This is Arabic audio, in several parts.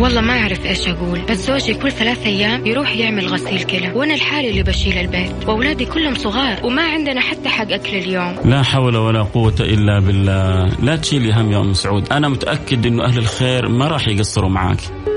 والله ما أعرف إيش أقول بس زوجي كل ثلاث أيام يروح يعمل غسيل كلى وأنا الحالي اللي بشيل البيت وأولادي كلهم صغار وما عندنا حتى حق أكل اليوم. لا حول ولا قوة إلا بالله. لا تشيلي هم يا أم سعود. أنا متأكد إنه أهل الخير ما راح يقصروا معاك.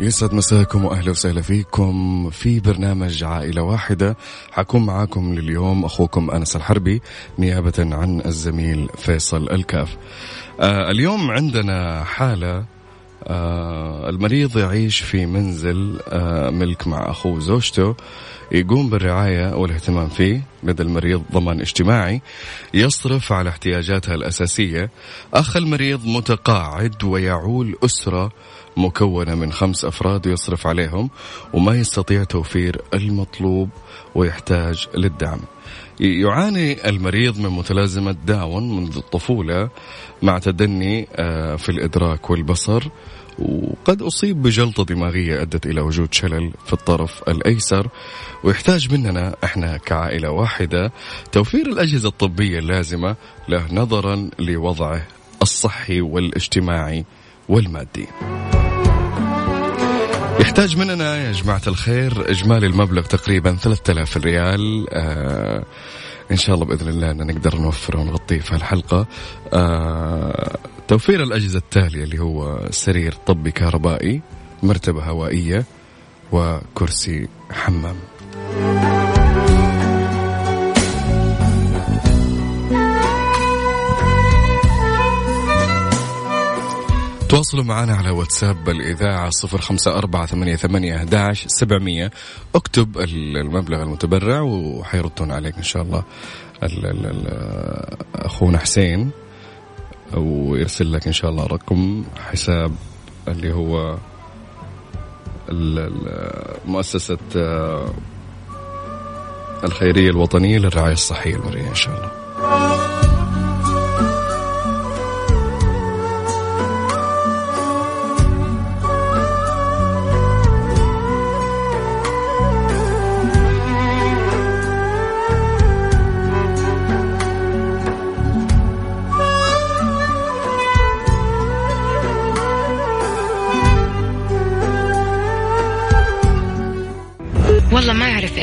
يسعد مساكم وأهلا وسهلا فيكم في برنامج عائلة واحدة حكون معاكم لليوم أخوكم أنس الحربي نيابة عن الزميل فيصل الكاف. آه اليوم عندنا حالة آه المريض يعيش في منزل آه ملك مع أخوه وزوجته يقوم بالرعاية والاهتمام فيه لدى المريض ضمان اجتماعي يصرف على احتياجاتها الأساسية. أخ المريض متقاعد ويعول أسرة مكونة من خمس أفراد يصرف عليهم وما يستطيع توفير المطلوب ويحتاج للدعم. يعاني المريض من متلازمة داون منذ الطفولة مع تدني آه، في الإدراك والبصر وقد أصيب بجلطة دماغية أدت إلى وجود شلل في الطرف الأيسر. ويحتاج مننا إحنا كعائلة واحدة توفير الأجهزة الطبية اللازمة له نظرا لوضعه الصحي والاجتماعي والمادي. يحتاج مننا يا جماعة الخير إجمالي المبلغ تقريبا 3000 ريال. آه إن شاء الله بإذن الله أن نقدر نوفره ونغطيه في الحلقة آه توفير الأجهزة التالية اللي هو سرير طبي كهربائي مرتبة هوائية وكرسي حمام. تواصلوا معنا على واتساب الإذاعة صفر خمسة أربعة ثمانية, ثمانية سبعمية. اكتب المبلغ المتبرع وحيردون عليك إن شاء الله ال ال ال أخونا حسين ويرسل لك إن شاء الله رقم حساب اللي هو مؤسسة الخيرية الوطنية للرعاية الصحية المرئية إن شاء الله.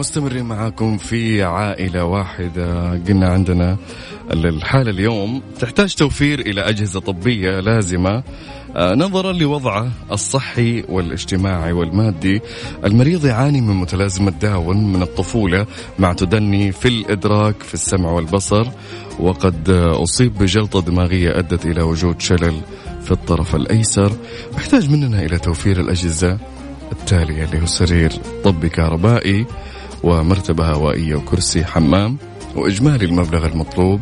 مستمرين معاكم في عائلة واحدة. قلنا عندنا الحالة اليوم تحتاج توفير إلى أجهزة طبية لازمة. آه، نظرا لوضعه الصحي والاجتماعي والمادي. المريض يعاني من متلازمة داون من الطفولة مع تدني في الإدراك في السمع والبصر وقد أصيب بجلطة دماغية أدت إلى وجود شلل في الطرف الأيسر. يحتاج مننا إلى توفير الأجهزة التالية اللي هو سرير طبي كهربائي ومرتبة هوائية وكرسي حمام وإجمالي المبلغ المطلوب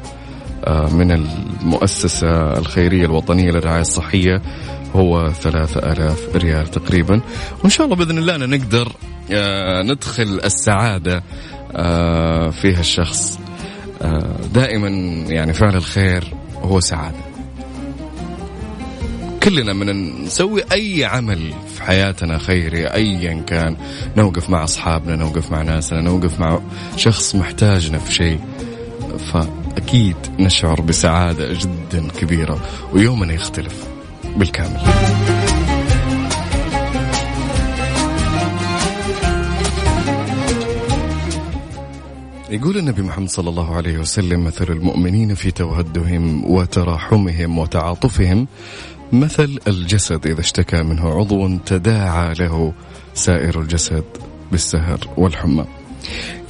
آه، من المؤسسة الخيرية الوطنية للرعاية الصحية هو ثلاثة آلاف ريال تقريبا. وإن شاء الله بإذن الله أنا نقدر آه، ندخل السعادة آه، فيها الشخص دائما يعني فعل الخير هو سعادة. كلنا من نسوي أي عمل في حياتنا خيري أيا كان. نوقف مع أصحابنا نوقف مع ناسنا نوقف مع شخص محتاجنا في شيء. فأكيد نشعر بسعادة جدا كبيرة ويومنا يختلف بالكامل. يقول النبي محمد صلى الله عليه وسلم مثل المؤمنين في توهدهم وتراحمهم وتعاطفهم مثل الجسد إذا اشتكى منه عضو تداعى له سائر الجسد بالسهر والحمى.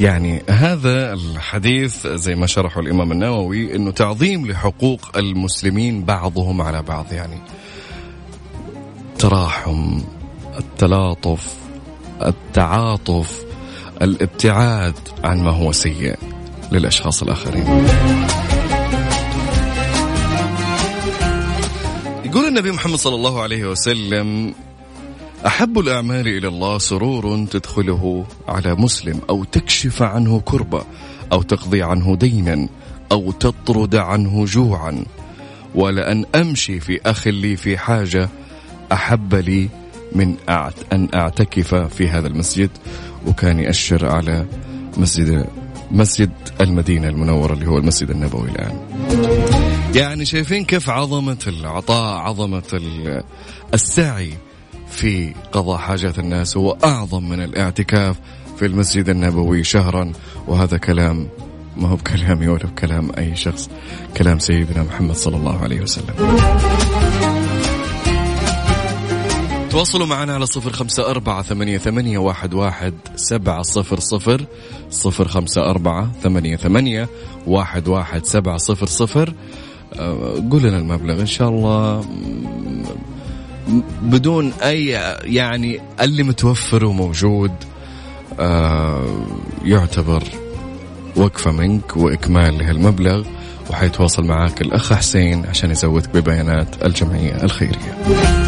يعني هذا الحديث زي ما شرحه الإمام النووي أنه تعظيم لحقوق المسلمين بعضهم على بعض. يعني التراحم التلاطف التعاطف الابتعاد عن ما هو سيء للأشخاص الآخرين. يقول النبي محمد صلى الله عليه وسلم أحب الأعمال إلى الله سرور تدخله على مسلم أو تكشف عنه كربة أو تقضي عنه دينا أو تطرد عنه جوعا. ولأن أمشي في أخ لي في حاجة أحب لي من أن أعتكف في هذا المسجد. وكان يأشر على مسجد مسجد المدينة المنورة اللي هو المسجد النبوي الآن. يعني شايفين كيف عظمة العطاء عظمة السعي في قضاء حاجات الناس هو أعظم من الاعتكاف في المسجد النبوي شهرا. وهذا كلام ما هو بكلامي ولا بكلام أي شخص كلام سيدنا محمد صلى الله عليه وسلم. تواصلوا معنا على صفر خمسة أربعة ثمانية, ثمانية واحد, واحد سبعة صفر صفر صفر خمسة أربعة ثمانية, ثمانية واحد, واحد سبعة صفر صفر. قول لنا المبلغ إن شاء الله. بدون أي يعني اللي متوفر وموجود آه، يعتبر وقفة منك وإكمال لهالمبلغ وحيتواصل معاك الأخ حسين عشان يزودك ببيانات الجمعية الخيرية.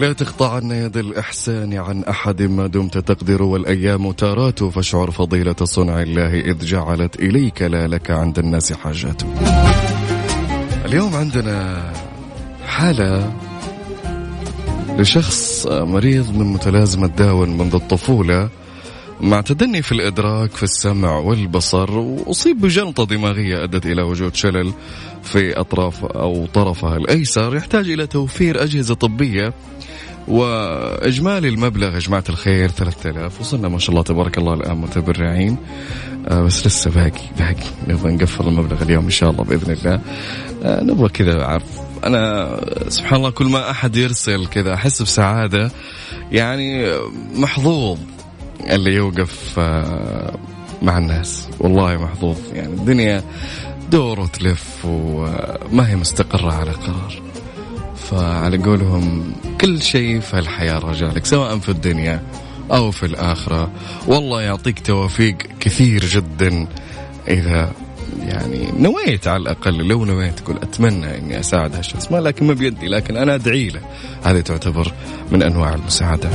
لا تقطعن يد الإحسان عن أحد ما دمت تقدر والأيام تارات فاشعر فضيلة صنع الله إذ جعلت إليك لا لك عند الناس حاجات. اليوم عندنا حالة لشخص مريض من متلازمة داون منذ الطفولة. مع تدني في الإدراك في السمع والبصر وأصيب بجلطة دماغية أدت إلى وجود شلل في أطراف أو طرفها الأيسر. يحتاج إلى توفير أجهزة طبية وإجمالي المبلغ. يا جماعة الخير 3000 وصلنا ما شاء الله تبارك الله الآن متبرعين. آه بس لسه باقي باقي. نبغى نقفل المبلغ اليوم إن شاء الله بإذن الله. آه نبغى كذا عارف أنا سبحان الله كل ما أحد يرسل كذا أحس بسعادة يعني محظوظ. اللي يوقف آه مع الناس. والله محظوظ. يعني الدنيا دور وتلف وما هي مستقرة على قرار. فعلى قولهم كل شيء في الحياة رجالك سواء في الدنيا أو في الآخرة. والله يعطيك توافيق كثير جدا. إذا يعني نويت على الأقل لو نويت تقول أتمنى إني أساعد هالشخص ما لكن ما بيدي لكن أنا أدعي له. هذه تعتبر من أنواع المساعدة.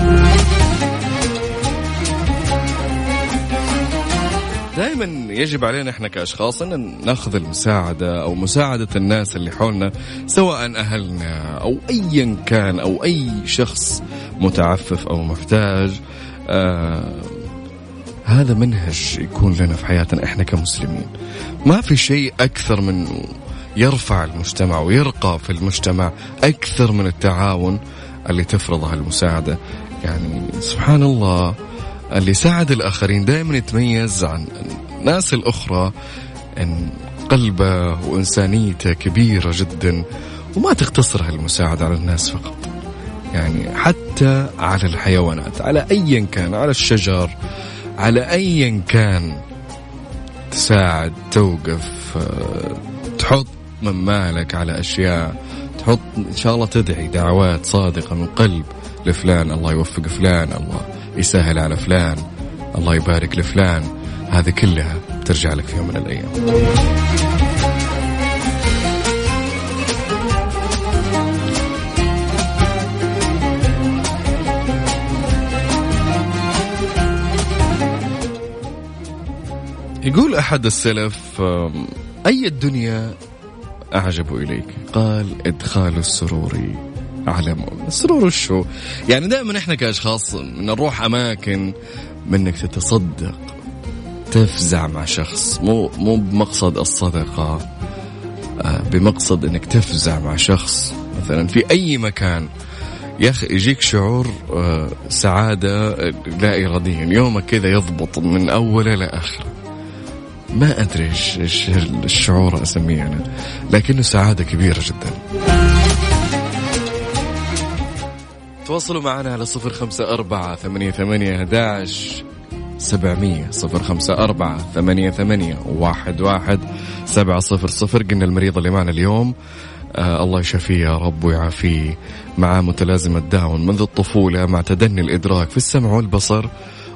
دائما يجب علينا إحنا كأشخاص أن نأخذ المساعدة أو مساعدة الناس اللي حولنا سواء أهلنا أو ايا كان أو أي شخص متعفف أو محتاج. آه هذا منهج يكون لنا في حياتنا إحنا كمسلمين. ما في شيء أكثر من يرفع المجتمع ويرقى في المجتمع أكثر من التعاون اللي تفرضها المساعدة. يعني سبحان الله اللي ساعد الآخرين دائما يتميز عن الناس الأخرى إن قلبه وإنسانيته كبيرة جدا وما تقتصر هالمساعدة على الناس فقط. يعني حتى على الحيوانات على أيا كان على الشجر على أيا كان تساعد توقف تحط من مالك على أشياء تحط إن شاء الله تدعي دعوات صادقة من قلب. لفلان الله يوفق فلان الله يسهل على فلان الله يبارك لفلان. هذه كلها ترجع لك في يوم من الأيام. يقول أحد السلف أي الدنيا أعجب إليك؟ قال إدخال السرور. على السرور وشو يعني دائما إحنا كأشخاص نروح أماكن منك تتصدق تفزع مع شخص مو مو بمقصد الصدقة آه، بمقصد إنك تفزع مع شخص. مثلا في أي مكان يا أخي يجيك شعور آه، سعادة آه، لا اراديا. يومك كذا يضبط من أوله لاخره ما أدري إيش الشعور أسميه أنا لكنه سعادة كبيرة جدا. تواصلوا معنا على صفر خمسة أربعة ثمانية ثمانية أحداش سبعمية صفر خمسة أربعة ثمانية ثمانية واحد واحد سبعة صفر صفر. قلنا المريض اللي معنا اليوم آه الله يشافيه يا رب ويعافيه مع متلازمة داون منذ الطفولة مع تدني الإدراك في السمع والبصر.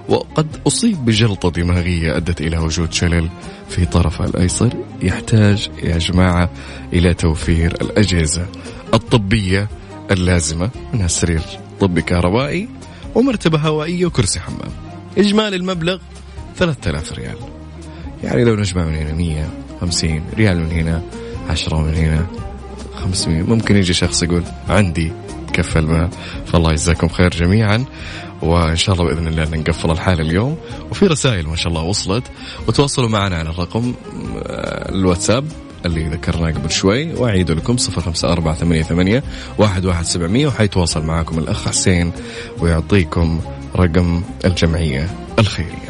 وقد أصيب بجلطة دماغية أدت إلى وجود شلل في طرفه الأيسر. يحتاج يا جماعة إلى توفير الأجهزة الطبية اللازمة منها سرير طبي كهربائي ومرتبة هوائية وكرسي حمام. إجمالي المبلغ 3000 ريال. يعني لو نجمع من هنا 150 ريال من هنا 10 من هنا 500 ممكن يجي شخص يقول عندي كفل ما فالله يجزاكم خير جميعا. وإن شاء الله بإذن الله نقفل الحاله اليوم. وفي رسائل ما شاء الله وصلت. وتواصلوا معنا على الرقم آه، الواتساب اللي ذكرناه قبل شوي. وأعيد لكم صفر خمسة أربعة ثمانية ثمانية واحد واحد سبعمية وحيتواصل معاكم الأخ حسين ويعطيكم رقم الجمعية الخيرية.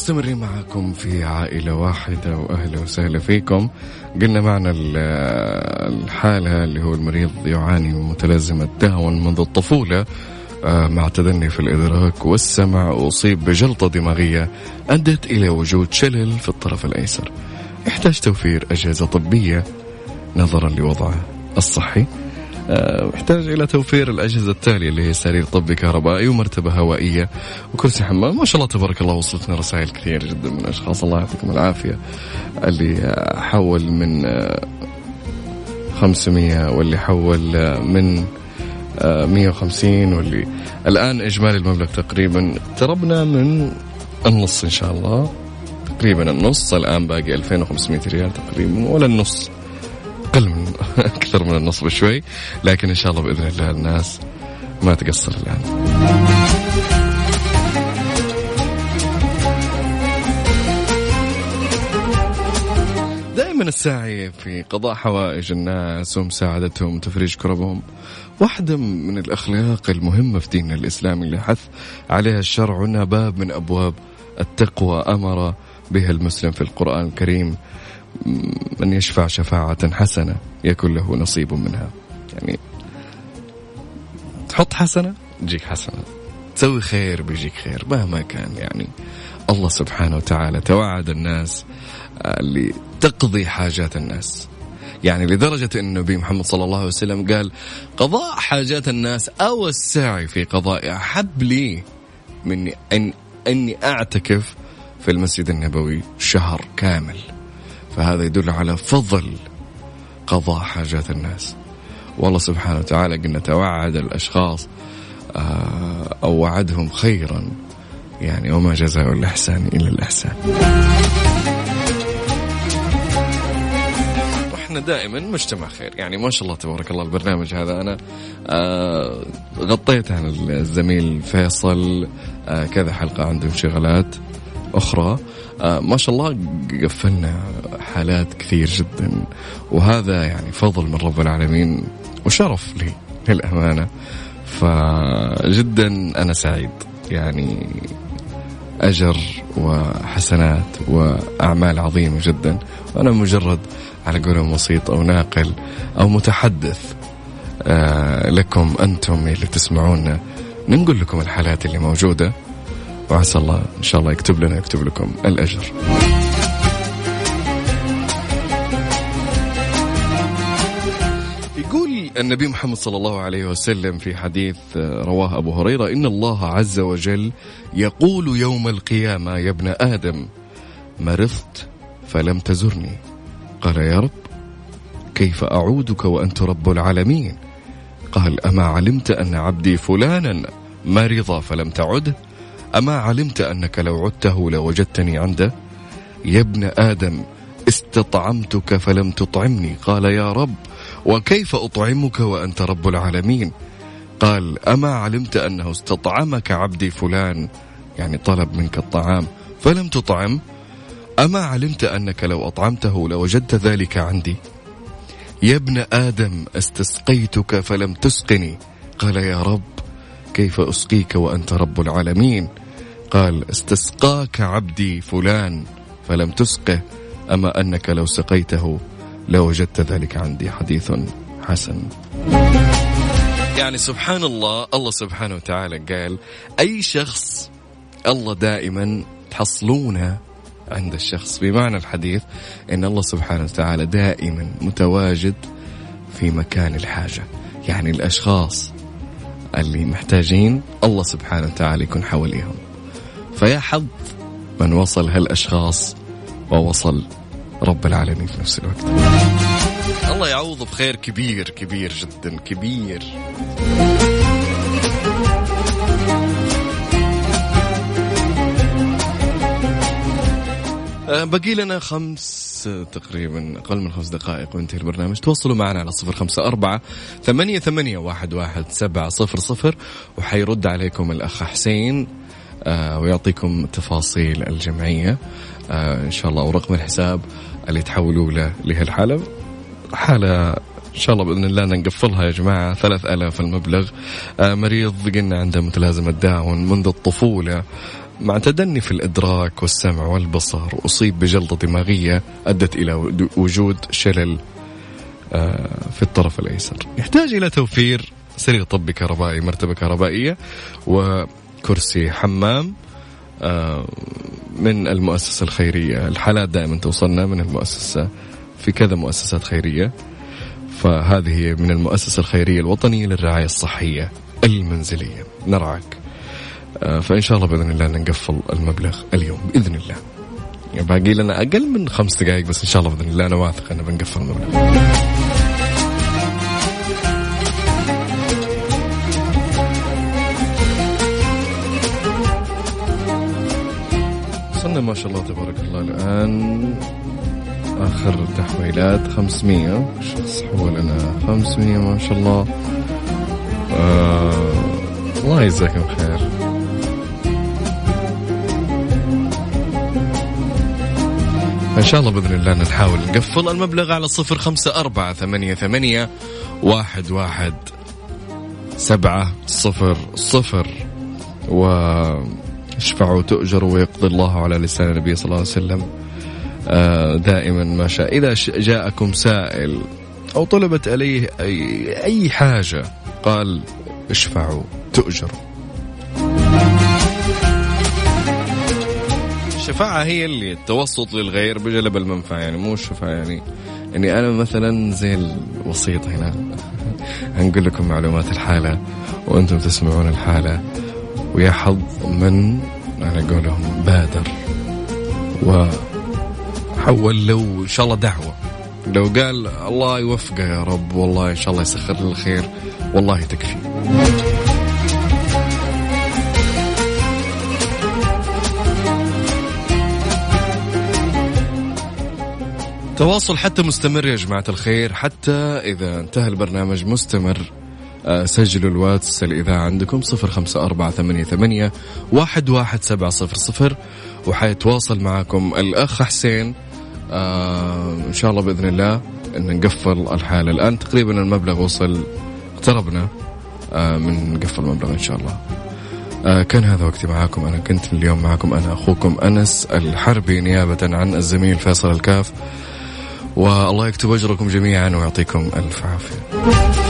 مستمرين معكم في عائلة واحدة وأهلا وسهلا فيكم. قلنا معنا ال- الحالة اللي هو المريض يعاني من متلازمة داون منذ الطفولة. آه، مع تدني في الإدراك والسمع وأصيب بجلطة دماغية أدت إلى وجود شلل في الطرف الأيسر. يحتاج توفير أجهزة طبية نظرا لوضعه الصحي. آه، يحتاج إلى توفير الأجهزة التالية اللي هي سرير طبي كهربائي ومرتبة هوائية وكرسي حمام. ما شاء الله تبارك الله وصلتنا رسائل كثير جدا من أشخاص الله يعطيكم العافية. اللي آه، حول من آه، 500 واللي حول آه، من آه، 150 واللي الآن إجمالي المبلغ تقريبا اقتربنا من النص إن شاء الله. تقريبا النص الآن باقي 2500 ريال تقريبا ولا النص. أقل من أكثر من النص بشوي لكن إن شاء الله بإذن الله الناس ما تقصر الآن. دائما السعي في قضاء حوائج الناس ومساعدتهم وتفريج كربهم واحدة من الأخلاق المهمة في ديننا الإسلامي اللي حث عليها الشرع وأنها باب من أبواب التقوى أمر بها المسلم في القرآن الكريم. من يشفع شفاعة حسنة يكن له نصيب منها. يعني تحط حسنة تجيك حسنة. تسوي خير بيجيك خير مهما كان يعني. الله سبحانه وتعالى توعد الناس آه، اللي تقضي حاجات الناس. يعني لدرجة أن النبي محمد صلى الله عليه وسلم قال قضاء حاجات الناس أو السعي في قضائها أحب لي من أن أني أعتكف في المسجد النبوي شهر كامل. فهذا يدل على فضل قضاء حاجات الناس. والله سبحانه وتعالى قلنا توعد الأشخاص آه، أو وعدهم خيرا. يعني وما جزاء الإحسان إلا الإحسان. إحنا دائما مجتمع خير. يعني ما شاء الله تبارك الله البرنامج هذا. أنا آه غطيت عن الزميل فيصل آه كذا حلقة عنده انشغالات. أخرى آه ما شاء الله قفلنا حالات كثير جدا وهذا يعني فضل من رب العالمين وشرف لي للأمانة. فجدا أنا سعيد يعني أجر وحسنات وأعمال عظيمة جدا. وأنا مجرد على قولهم وسيط أو ناقل أو متحدث آه لكم أنتم اللي تسمعونا. ننقل لكم الحالات اللي موجودة. وعسى الله إن شاء الله يكتب لنا يكتب لكم الأجر. يقول النبي محمد صلى الله عليه وسلم في حديث رواه أبو هريرة إن الله عز وجل يقول يوم القيامة يا ابن آدم مرضت فلم تزرني. قال يا رب كيف أعودك وأنت رب العالمين؟ قال أما علمت أن عبدي فلانا مرض فلم تعده؟ أما علمت أنك لو عدته لوجدتني عنده؟ يا ابن آدم استطعمتك فلم تطعمني. قال يا رب وكيف أطعمك وأنت رب العالمين؟ قال أما علمت أنه استطعمك عبدي فلان. يعني طلب منك الطعام. فلم تطعم؟ أما علمت أنك لو أطعمته لوجدت ذلك عندي. يا ابن آدم استسقيتك فلم تسقني. قال يا رب كيف أسقيك وأنت رب العالمين؟ قال استسقاك عبدي فلان فلم تسقه أما أنك لو سقيته لوجدت ذلك عندي حديث حسن. يعني سبحان الله الله سبحانه وتعالى قال أي شخص الله دائما تحصلونه عند الشخص. بمعنى الحديث أن الله سبحانه وتعالى دائما متواجد في مكان الحاجة. يعني الأشخاص اللي محتاجين الله سبحانه وتعالى يكون حواليهم. فيا حظ من وصل هالأشخاص ووصل رب العالمين في نفس الوقت. الله يعوض بخير كبير كبير جدا كبير. أه، بقي لنا خمس تقريبا أقل من خمس دقائق وينتهي البرنامج. تواصلوا معنا على صفر خمسة أربعة ثمانية, ثمانية واحد, واحد سبعة صفر صفر وحيرد عليكم الأخ حسين. آه ويعطيكم تفاصيل الجمعية. آه إن شاء الله ورقم الحساب اللي تحولوا له لهالحالة. حالة إن شاء الله بإذن الله نقفلها يا جماعة. ثلاث ألاف المبلغ. آه مريض قلنا عنده متلازمة داون منذ الطفولة. مع تدني في الإدراك والسمع والبصر أصيب بجلطة دماغية أدت إلى وجود شلل آه، في الطرف الأيسر. يحتاج إلى توفير سرير طبي كهربائي مرتبة كهربائية وكرسي حمام آه، من المؤسسة الخيرية. الحالات دائما توصلنا من المؤسسة في كذا مؤسسات خيرية. فهذه من المؤسسة الخيرية الوطنية للرعاية الصحية المنزلية. نرعاك. آه، فإن شاء الله بإذن الله نقفل المبلغ اليوم بإذن الله. يعني باقي لنا أقل من خمس دقائق بس إن شاء الله بإذن الله أنا واثق أنه بنقفل المبلغ. وصلنا ما شاء الله تبارك الله الآن. آخر تحويلات 500 شخص حول لنا 500 ما شاء الله. آه الله يجزاكم خير إن شاء الله بإذن الله نحاول نقفل المبلغ على صفر خمسة أربعة ثمانية ثمانية واحد واحد سبعة صفر صفر و اشفعوا تؤجروا ويقضي الله على لسان النبي صلى الله عليه وسلم. آه، دائما ما شاء. إذا جاءكم سائل أو طلبت عليه أي, أي حاجة قال اشفعوا تؤجروا. الشفاعة هي اللي التوسط للغير بجلب المنفعة يعني مو الشفاعة يعني يعني أنا مثلا زي الوسيط هنا. هنقول لكم معلومات الحالة وأنتم تسمعون الحالة. ويا حظ من على قولهم بادر. وحول له إن شاء الله دعوة. لو قال الله يوفقه يا رب والله إن شاء الله يسخر له الخير. والله تكفي. تواصل حتى مستمر يا جماعة الخير حتى إذا انتهى البرنامج مستمر. سجلوا الواتس الإذاعة عندكم صفر خمسة أربعة ثمانية, ثمانية واحد, واحد سبعة صفر صفر. وحيتواصل معكم الأخ حسين. آه إن شاء الله بإذن الله أن نقفل الحالة الآن. تقريبا المبلغ وصل اقتربنا. آه من نقفل المبلغ إن شاء الله. آه كان هذا وقتي معاكم. أنا كنت اليوم معكم. أنا أخوكم أنس الحربي نيابة عن الزميل فيصل الكاف. والله يكتب أجركم جميعا ويعطيكم ألف عافية.